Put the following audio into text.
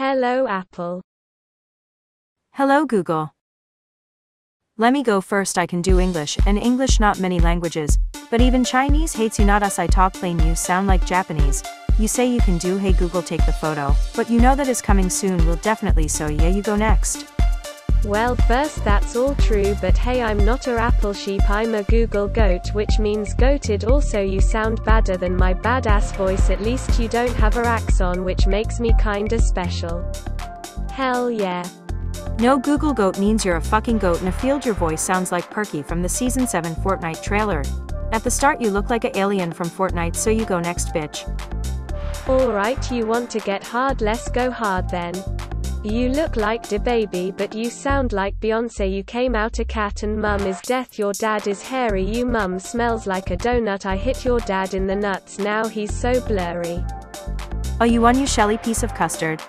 Hello Apple. Hello Google. Let me go first I can do English, and English not many languages, but even Chinese hates you not us I talk plain you sound like Japanese. You say you can do hey Google take the photo, but you know that is coming soon We'll definitely so yeah you go next. Well first that's all true but hey I'm not a apple sheep I'm a Google goat which means goated also you sound badder than my badass voice at least you don't have a accent which makes me kinda special. Hell yeah. No Google goat means you're a fucking goat in a field your voice sounds like Perky from the season 7 Fortnite trailer. At the start you look like a alien from Fortnite so you go next bitch. Alright you want to get hard let's go hard then. You look like DaBaby but you sound like Beyonce. You came out a cat and mum is death. Your dad is hairy. You mum smells like a donut. I hit your dad in the nuts. Now he's so blurry. Are you on you shelly piece of custard.